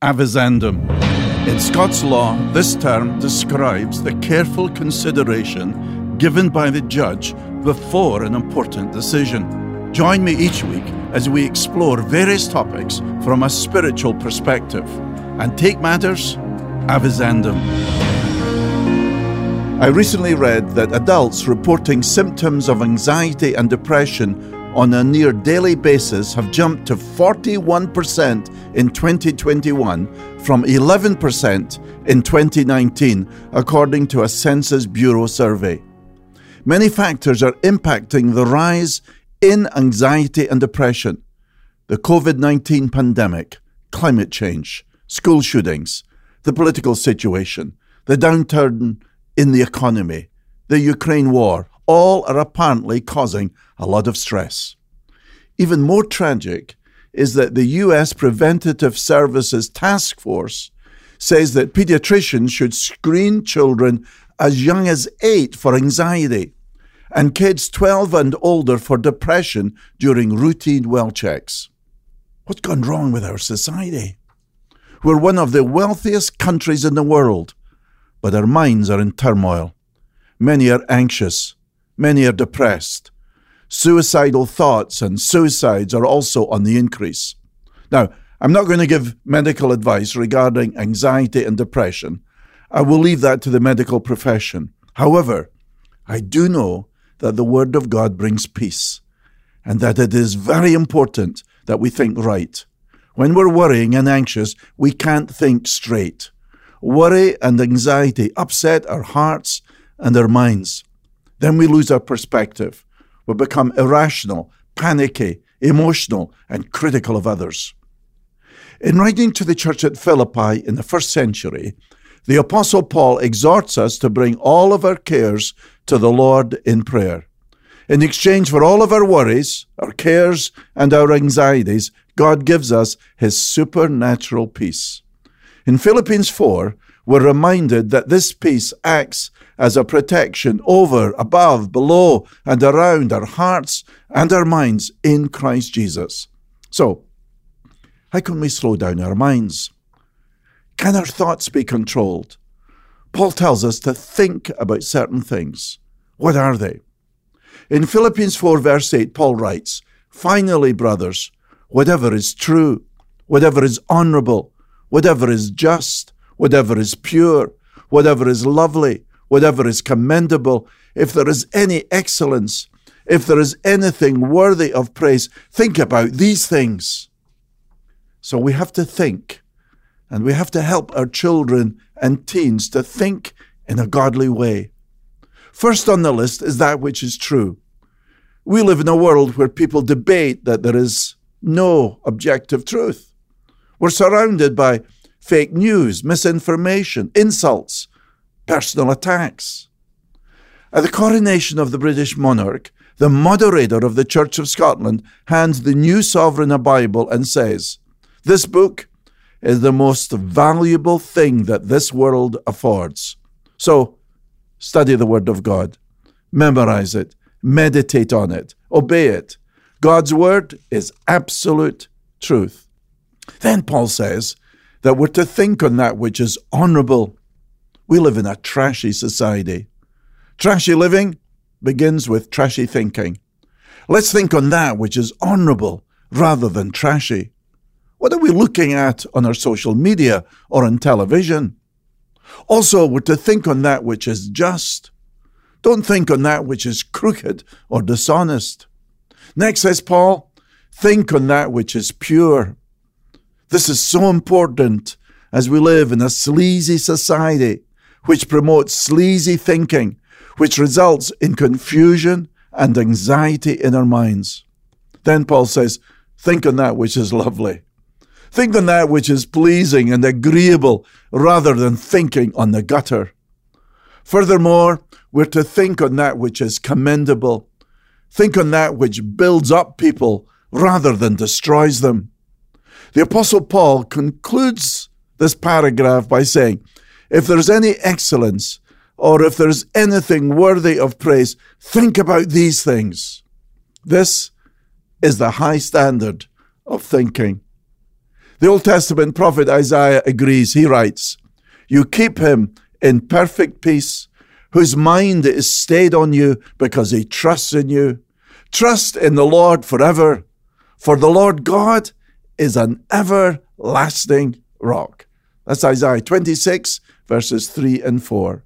Avizandum. In Scots law, this term describes the careful consideration given by the judge before an important decision. Join me each week as we explore various topics from a spiritual perspective and take matters avizandum. I recently read that adults reporting symptoms of anxiety and depression on a near daily basis have jumped to 41% in 2021 from 11% in 2019, according to a Census Bureau survey. Many factors are impacting the rise in anxiety and depression the COVID 19 pandemic, climate change, school shootings, the political situation, the downturn in the economy, the Ukraine war, all are apparently causing a lot of stress. Even more tragic is that the US Preventative Services Task Force says that pediatricians should screen children as young as 8 for anxiety and kids 12 and older for depression during routine well checks. What's gone wrong with our society? We're one of the wealthiest countries in the world, but our minds are in turmoil. Many are anxious, Many are depressed. Suicidal thoughts and suicides are also on the increase. Now, I'm not going to give medical advice regarding anxiety and depression. I will leave that to the medical profession. However, I do know that the Word of God brings peace and that it is very important that we think right. When we're worrying and anxious, we can't think straight. Worry and anxiety upset our hearts and our minds. Then we lose our perspective. We become irrational, panicky, emotional, and critical of others. In writing to the church at Philippi in the first century, the Apostle Paul exhorts us to bring all of our cares to the Lord in prayer. In exchange for all of our worries, our cares, and our anxieties, God gives us His supernatural peace. In Philippians 4, we're reminded that this peace acts as a protection over, above, below, and around our hearts and our minds in Christ Jesus. So, how can we slow down our minds? Can our thoughts be controlled? Paul tells us to think about certain things. What are they? In Philippians 4, verse 8, Paul writes, Finally, brothers, whatever is true, whatever is honorable, whatever is just, whatever is pure, whatever is lovely, whatever is commendable, if there is any excellence, if there is anything worthy of praise, think about these things. So we have to think, and we have to help our children and teens to think in a godly way. First on the list is that which is true. We live in a world where people debate that there is no objective truth. We're surrounded by fake news, misinformation, insults, personal attacks. At the coronation of the British monarch, the moderator of the Church of Scotland hands the new sovereign a Bible and says, This book is the most valuable thing that this world affords. So, study the Word of God, memorize it, meditate on it, obey it. God's Word is absolute truth. Then Paul says that we're to think on that which is honourable, we live in a trashy society. Trashy living begins with trashy thinking. Let's think on that which is honourable rather than trashy. What are we looking at on our social media or on television? Also, we're to think on that which is just. Don't think on that which is crooked or dishonest. Next, says Paul, think on that which is pure. This is so important as we live in a sleazy society which promotes sleazy thinking, which results in confusion and anxiety in our minds. Then Paul says, Think on that which is lovely. Think on that which is pleasing and agreeable rather than thinking on the gutter. Furthermore, we're to think on that which is commendable. Think on that which builds up people rather than destroys them. The Apostle Paul concludes this paragraph by saying, if there's any excellence or if there's anything worthy of praise, think about these things. This is the high standard of thinking. The Old Testament prophet Isaiah agrees. He writes, You keep him in perfect peace, whose mind is stayed on you because he trusts in you. Trust in the Lord forever, for the Lord God is an everlasting rock. That's Isaiah 26, verses 3 and 4.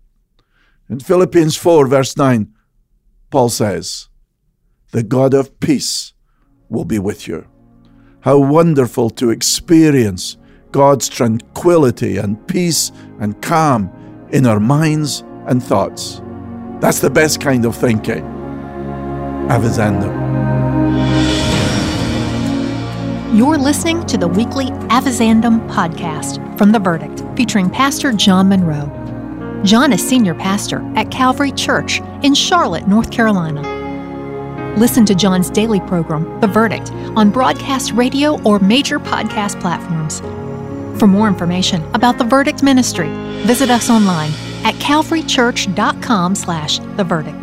In Philippians 4, verse 9, Paul says, The God of peace will be with you. How wonderful to experience God's tranquility and peace and calm in our minds and thoughts. That's the best kind of thinking. Avizandum. You're listening to the weekly Avizandum podcast from The Verdict, featuring Pastor John Munro. John is senior pastor at Calvary Church in Charlotte, North Carolina. Listen to John's daily program, The Verdict, on broadcast radio or major podcast platforms. For more information about The Verdict Ministry, visit us online at calvarychurch.com slash The Verdict.